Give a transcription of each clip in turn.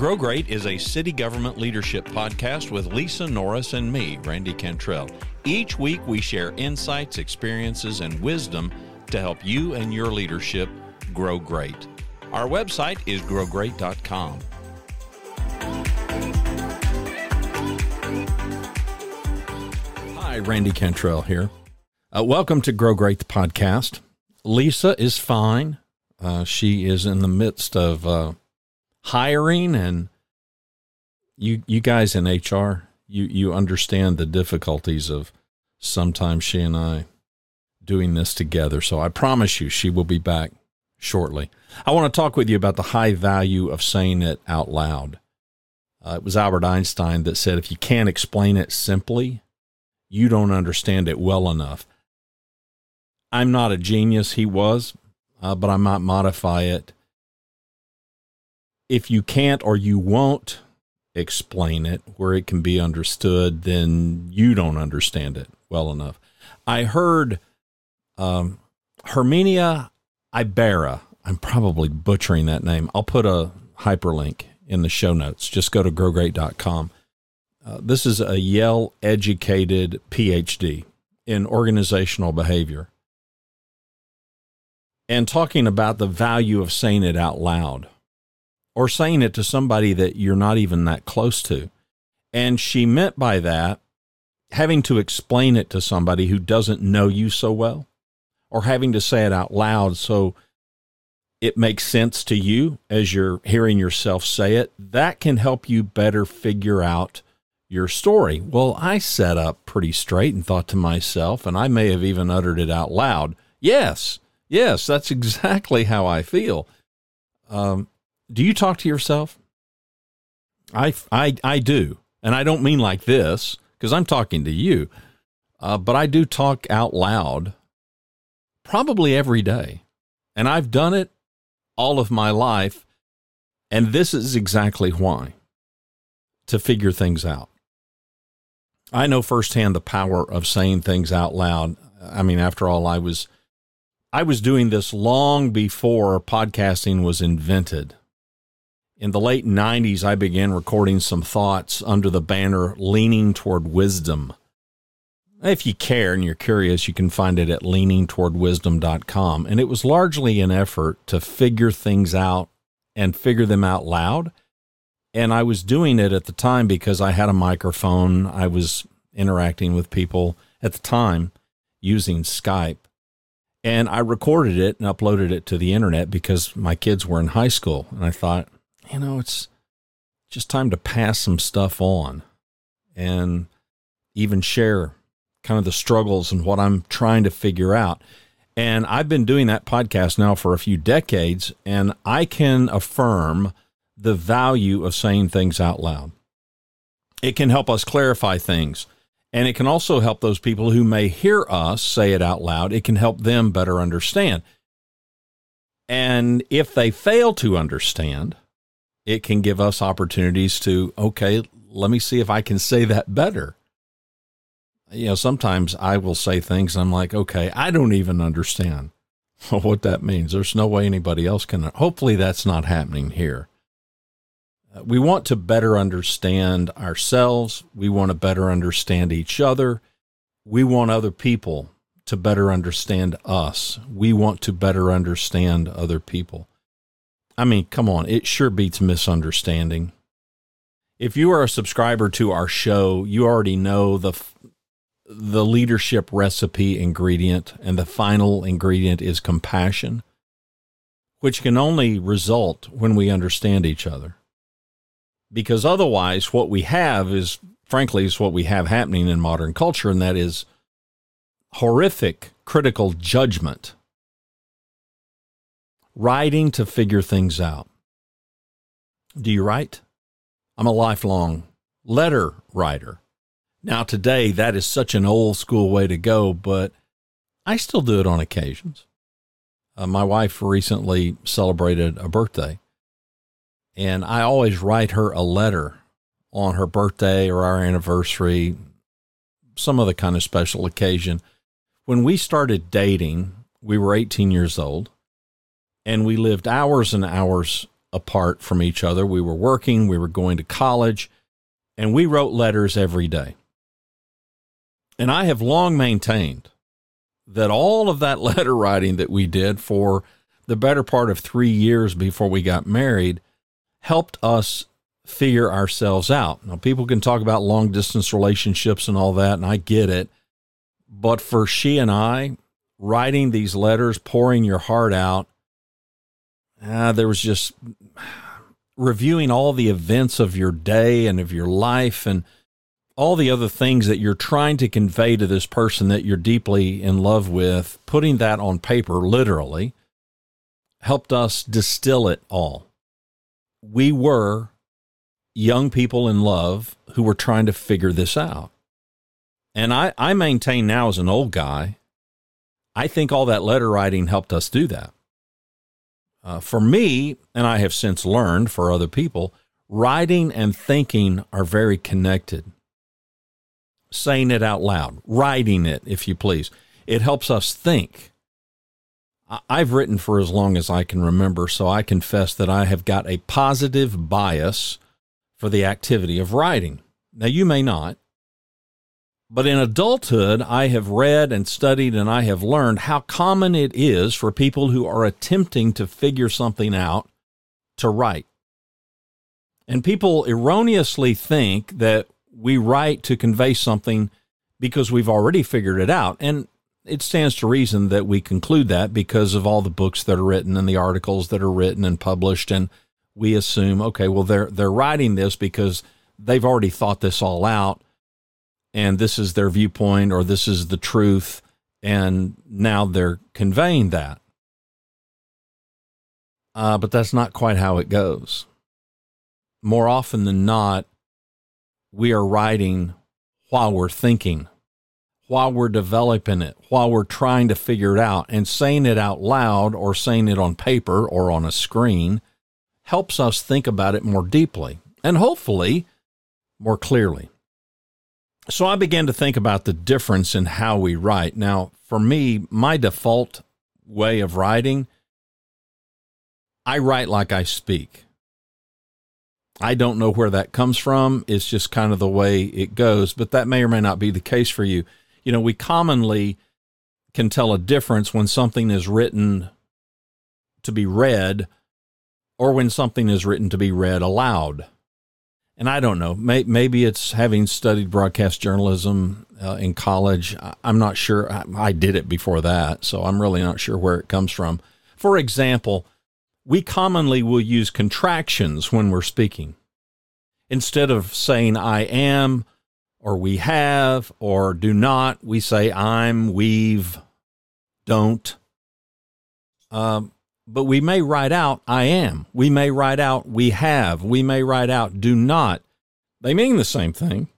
Grow Great is a city government leadership podcast with Lisa Norris and me, Randy Cantrell. Each week, we share insights, experiences, and wisdom to help you and your leadership grow great. Our website is growgreat.com. Hi, Randy Cantrell here. Uh, welcome to Grow Great, the podcast. Lisa is fine. Uh, she is in the midst of uh, hiring, and you you guys in HR, you you understand the difficulties of sometimes she and I doing this together. So I promise you, she will be back shortly. I want to talk with you about the high value of saying it out loud. Uh, it was Albert Einstein that said, if you can't explain it simply, you don't understand it well enough. I'm not a genius, he was, uh, but I might modify it. If you can't or you won't explain it where it can be understood, then you don't understand it well enough. I heard um, Herminia Ibarra. I'm probably butchering that name. I'll put a hyperlink in the show notes. Just go to growgreat.com. Uh, this is a Yale educated PhD in organizational behavior and talking about the value of saying it out loud or saying it to somebody that you're not even that close to. And she meant by that having to explain it to somebody who doesn't know you so well or having to say it out loud so it makes sense to you as you're hearing yourself say it, that can help you better figure out your story. Well, I sat up pretty straight and thought to myself, and I may have even uttered it out loud, yes, Yes, that's exactly how I feel. Um, do you talk to yourself? I, I, I do. And I don't mean like this because I'm talking to you, uh, but I do talk out loud probably every day. And I've done it all of my life. And this is exactly why to figure things out. I know firsthand the power of saying things out loud. I mean, after all, I was I was doing this long before podcasting was invented. In the late 90s, I began recording some thoughts under the banner Leaning Toward Wisdom. If you care and you're curious, you can find it at leaningtowardwisdom.com. And it was largely an effort to figure things out and figure them out loud. And I was doing it at the time because I had a microphone. I was interacting with people at the time using Skype. And I recorded it and uploaded it to the internet because my kids were in high school. And I thought, you know, it's just time to pass some stuff on and even share kind of the struggles and what I'm trying to figure out. And I've been doing that podcast now for a few decades, and I can affirm the value of saying things out loud. It can help us clarify things and it can also help those people who may hear us say it out loud. It can help them better understand. And if they fail to understand, it can give us opportunities to, okay, let me see if I can say that better. You know, sometimes I will say things I'm like, okay, I don't even understand what that means. There's no way anybody else can. Hopefully, that's not happening here uh, we want to better understand ourselves. We want to better understand each other. We want other people to better understand us. We want to better understand other people. I mean, come on, it sure beats misunderstanding. If you are a subscriber to our show, you already know the the leadership recipe ingredient and the final ingredient is compassion, which can only result when we understand each other. Because otherwise what we have is frankly is what we have happening in modern culture and that is horrific critical judgment writing to figure things out. Do you write? I'm a lifelong letter writer. Now today that is such an old school way to go but i still do it on occasions. Uh, my wife recently celebrated a birthday and I always write her a letter on her birthday or our anniversary, some other kind of special occasion. When we started dating, we were 18 years old and we lived hours and hours apart from each other. We were working, we were going to college, and we wrote letters every day. And I have long maintained that all of that letter writing that we did for the better part of three years before we got married helped us figure ourselves out. Now, people can talk about long distance relationships and all that, and I get it. But for she and I, writing these letters, pouring your heart out, uh, there was just reviewing all the events of your day and of your life and all the other things that you're trying to convey to this person that you're deeply in love with, putting that on paper, literally, helped us distill it all. We were young people in love who were trying to figure this out. And I, I maintain now as an old guy, I think all that letter writing helped us do that. Uh, for me, and I have since learned for other people, writing and thinking are very connected. Saying it out loud, writing it, if you please, it helps us think. I've written for as long as I can remember, so I confess that I have got a positive bias for the activity of writing. Now, you may not, but in adulthood, I have read and studied and I have learned how common it is for people who are attempting to figure something out to write. And people erroneously think that we write to convey something because we've already figured it out. And it stands to reason that we conclude that because of all the books that are written and the articles that are written and published. And we assume, okay, well, they're, they're writing this because they've already thought this all out and this is their viewpoint or this is the truth and now they're conveying that. Uh, but that's not quite how it goes. More often than not we are writing while we're thinking while we're developing it while we're trying to figure it out. And saying it out loud or saying it on paper or on a screen helps us think about it more deeply and hopefully more clearly so I began to think about the difference in how we write. Now, for me, my default way of writing, I write like I speak. I don't know where that comes from. It's just kind of the way it goes, but that may or may not be the case for you. You know, we commonly can tell a difference when something is written to be read or when something is written to be read aloud and I don't know. May, maybe it's having studied broadcast journalism uh, in college. I'm not sure. I, I did it before that, so I'm really not sure where it comes from. For example, we commonly will use contractions when we're speaking. Instead of saying I am or we have or do not, we say I'm, we've, don't. Um, but we may write out I am. We may write out we have. We may write out do not. They mean the same thing.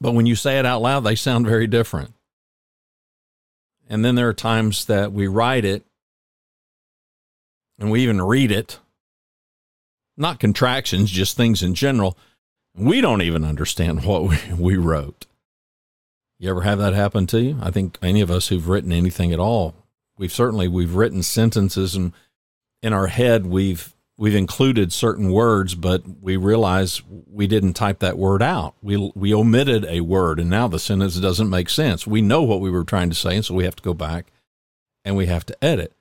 But when you say it out loud, they sound very different. And then there are times that we write it and we even read it, not contractions, just things in general. We don't even understand what we, we wrote. You ever have that happen to you? I think any of us who've written anything at all we've certainly we've written sentences and in our head we've we've included certain words but we realize we didn't type that word out. We we omitted a word and now the sentence doesn't make sense. We know what we were trying to say and so we have to go back and we have to edit.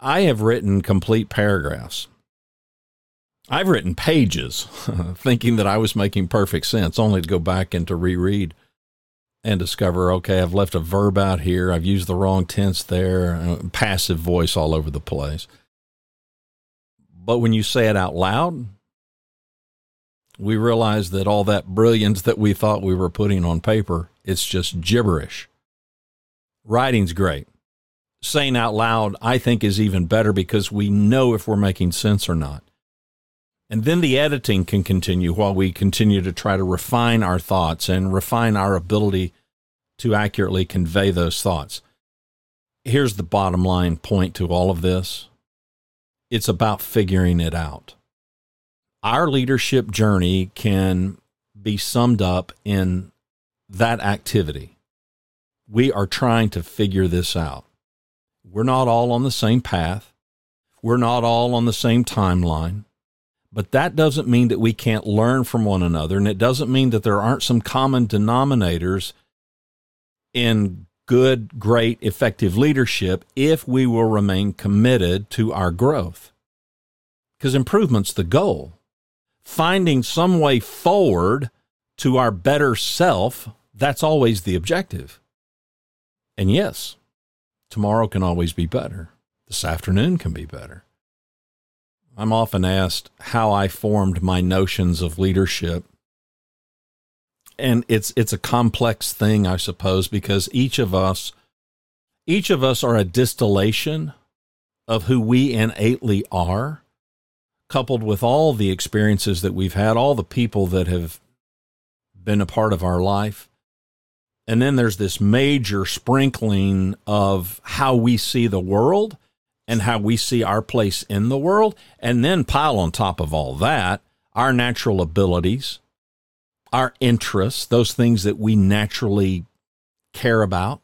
I have written complete paragraphs. I've written pages thinking that i was making perfect sense only to go back and to reread and discover, okay, I've left a verb out here. I've used the wrong tense there, uh, passive voice all over the place. But when you say it out loud, we realize that all that brilliance that we thought we were putting on paper, it's just gibberish. Writing's great. Saying out loud, I think, is even better because we know if we're making sense or not. And then the editing can continue while we continue to try to refine our thoughts and refine our ability to accurately convey those thoughts. Here's the bottom line point to all of this it's about figuring it out. Our leadership journey can be summed up in that activity. We are trying to figure this out. We're not all on the same path We're not all on the same timeline. But that doesn't mean that we can't learn from one another. And it doesn't mean that there aren't some common denominators in good, great, effective leadership if we will remain committed to our growth. Because improvement's the goal. Finding some way forward to our better self, that's always the objective. And yes, tomorrow can always be better. This afternoon can be better. I'm often asked how I formed my notions of leadership. And it's it's a complex thing, I suppose, because each of us each of us are a distillation of who we innately are, coupled with all the experiences that we've had, all the people that have been a part of our life. And then there's this major sprinkling of how we see the world and how we see our place in the world. And then pile on top of all that our natural abilities, our interests, those things that we naturally care about.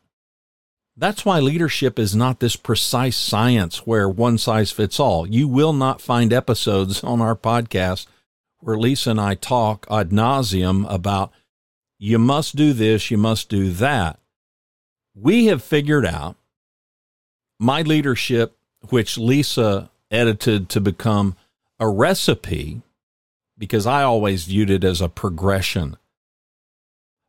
That's why leadership is not this precise science where one size fits all. You will not find episodes on our podcast where Lisa and I talk ad nauseum about you must do this, you must do that. We have figured out my leadership which Lisa edited to become a recipe because I always viewed it as a progression.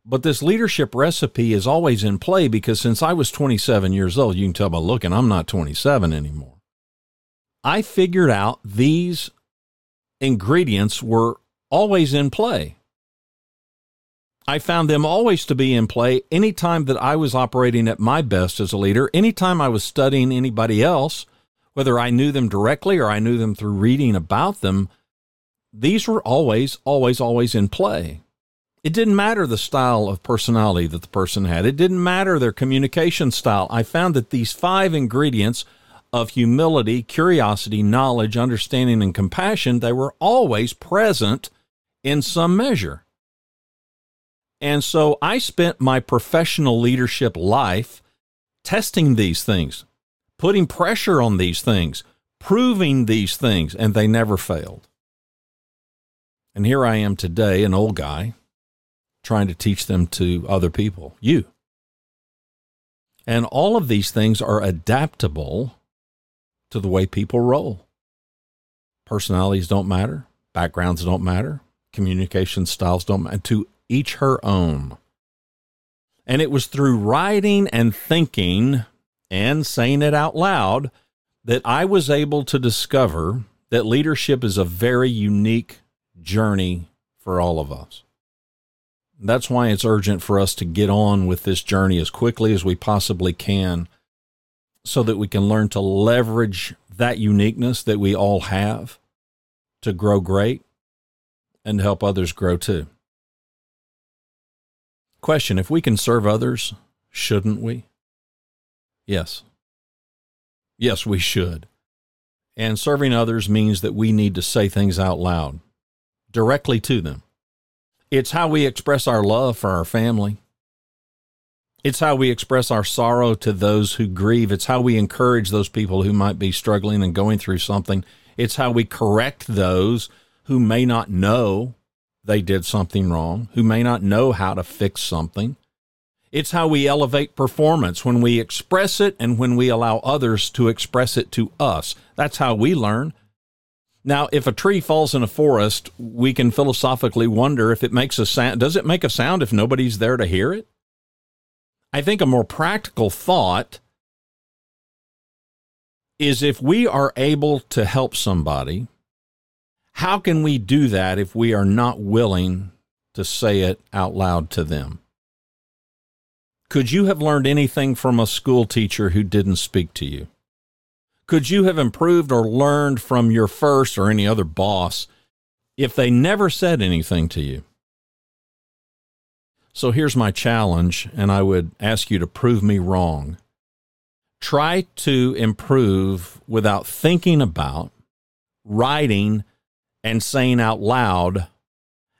But this leadership recipe is always in play because since I was 27 years old, you can tell by looking, I'm not 27 anymore. I figured out these ingredients were always in play. I found them always to be in play anytime that I was operating at my best as a leader, anytime I was studying anybody else, whether I knew them directly or I knew them through reading about them, these were always, always, always in play. It didn't matter the style of personality that the person had. It didn't matter their communication style. I found that these five ingredients of humility, curiosity, knowledge, understanding, and compassion, they were always present in some measure. And so I spent my professional leadership life testing these things, putting pressure on these things, proving these things, and they never failed. And here I am today, an old guy, trying to teach them to other people, you. And all of these things are adaptable to the way people roll. Personalities don't matter, backgrounds don't matter, communication styles don't matter, to each her own. And it was through writing and thinking and saying it out loud that I was able to discover that leadership is a very unique journey for all of us. That's why it's urgent for us to get on with this journey as quickly as we possibly can so that we can learn to leverage that uniqueness that we all have to grow great and help others grow too. Question If we can serve others, shouldn't we? Yes. Yes, we should. And serving others means that we need to say things out loud, directly to them. It's how we express our love for our family. It's how we express our sorrow to those who grieve. It's how we encourage those people who might be struggling and going through something. It's how we correct those who may not know they did something wrong, who may not know how to fix something. It's how we elevate performance when we express it and when we allow others to express it to us. That's how we learn. Now, if a tree falls in a forest, we can philosophically wonder if it makes a sound. Does it make a sound if nobody's there to hear it? I think a more practical thought is if we are able to help somebody, how can we do that if we are not willing to say it out loud to them? Could you have learned anything from a school teacher who didn't speak to you? Could you have improved or learned from your first or any other boss if they never said anything to you? So here's my challenge, and I would ask you to prove me wrong. Try to improve without thinking about, writing, and saying out loud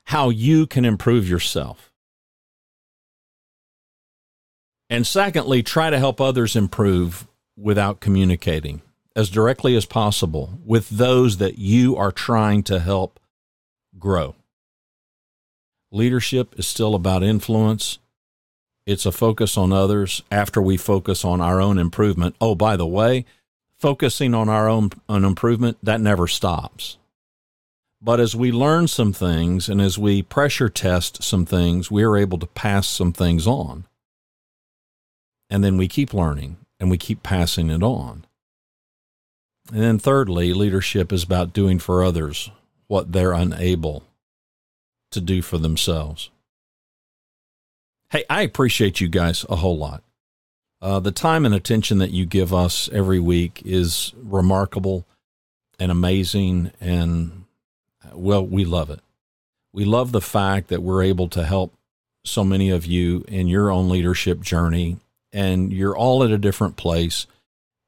how you can improve yourself. And secondly, try to help others improve without communicating. as directly as possible with those that you are trying to help grow. Leadership is still about influence. It's a focus on others after we focus on our own improvement. Oh, by the way, focusing on our own on improvement, that never stops. But as we learn some things and as we pressure test some things, we're able to pass some things on. And then we keep learning and we keep passing it on. And then, thirdly, leadership is about doing for others what they're unable to do for themselves. Hey, I appreciate you guys a whole lot. Uh, the time and attention that you give us every week is remarkable and amazing, and well, we love it. We love the fact that we're able to help so many of you in your own leadership journey, and you're all at a different place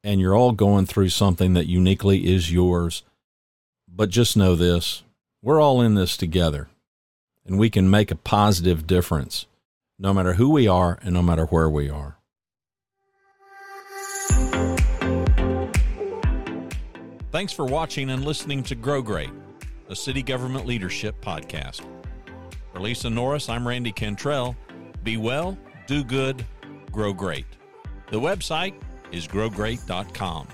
and you're all going through something that uniquely is yours. But just know this we're all in this together, and we can make a positive difference no matter who we are and no matter where we are. Thanks for watching and listening to Grow Great, a city government leadership podcast. For Lisa Norris, I'm Randy Cantrell. Be well, do good, grow great. The website is growgreat.com.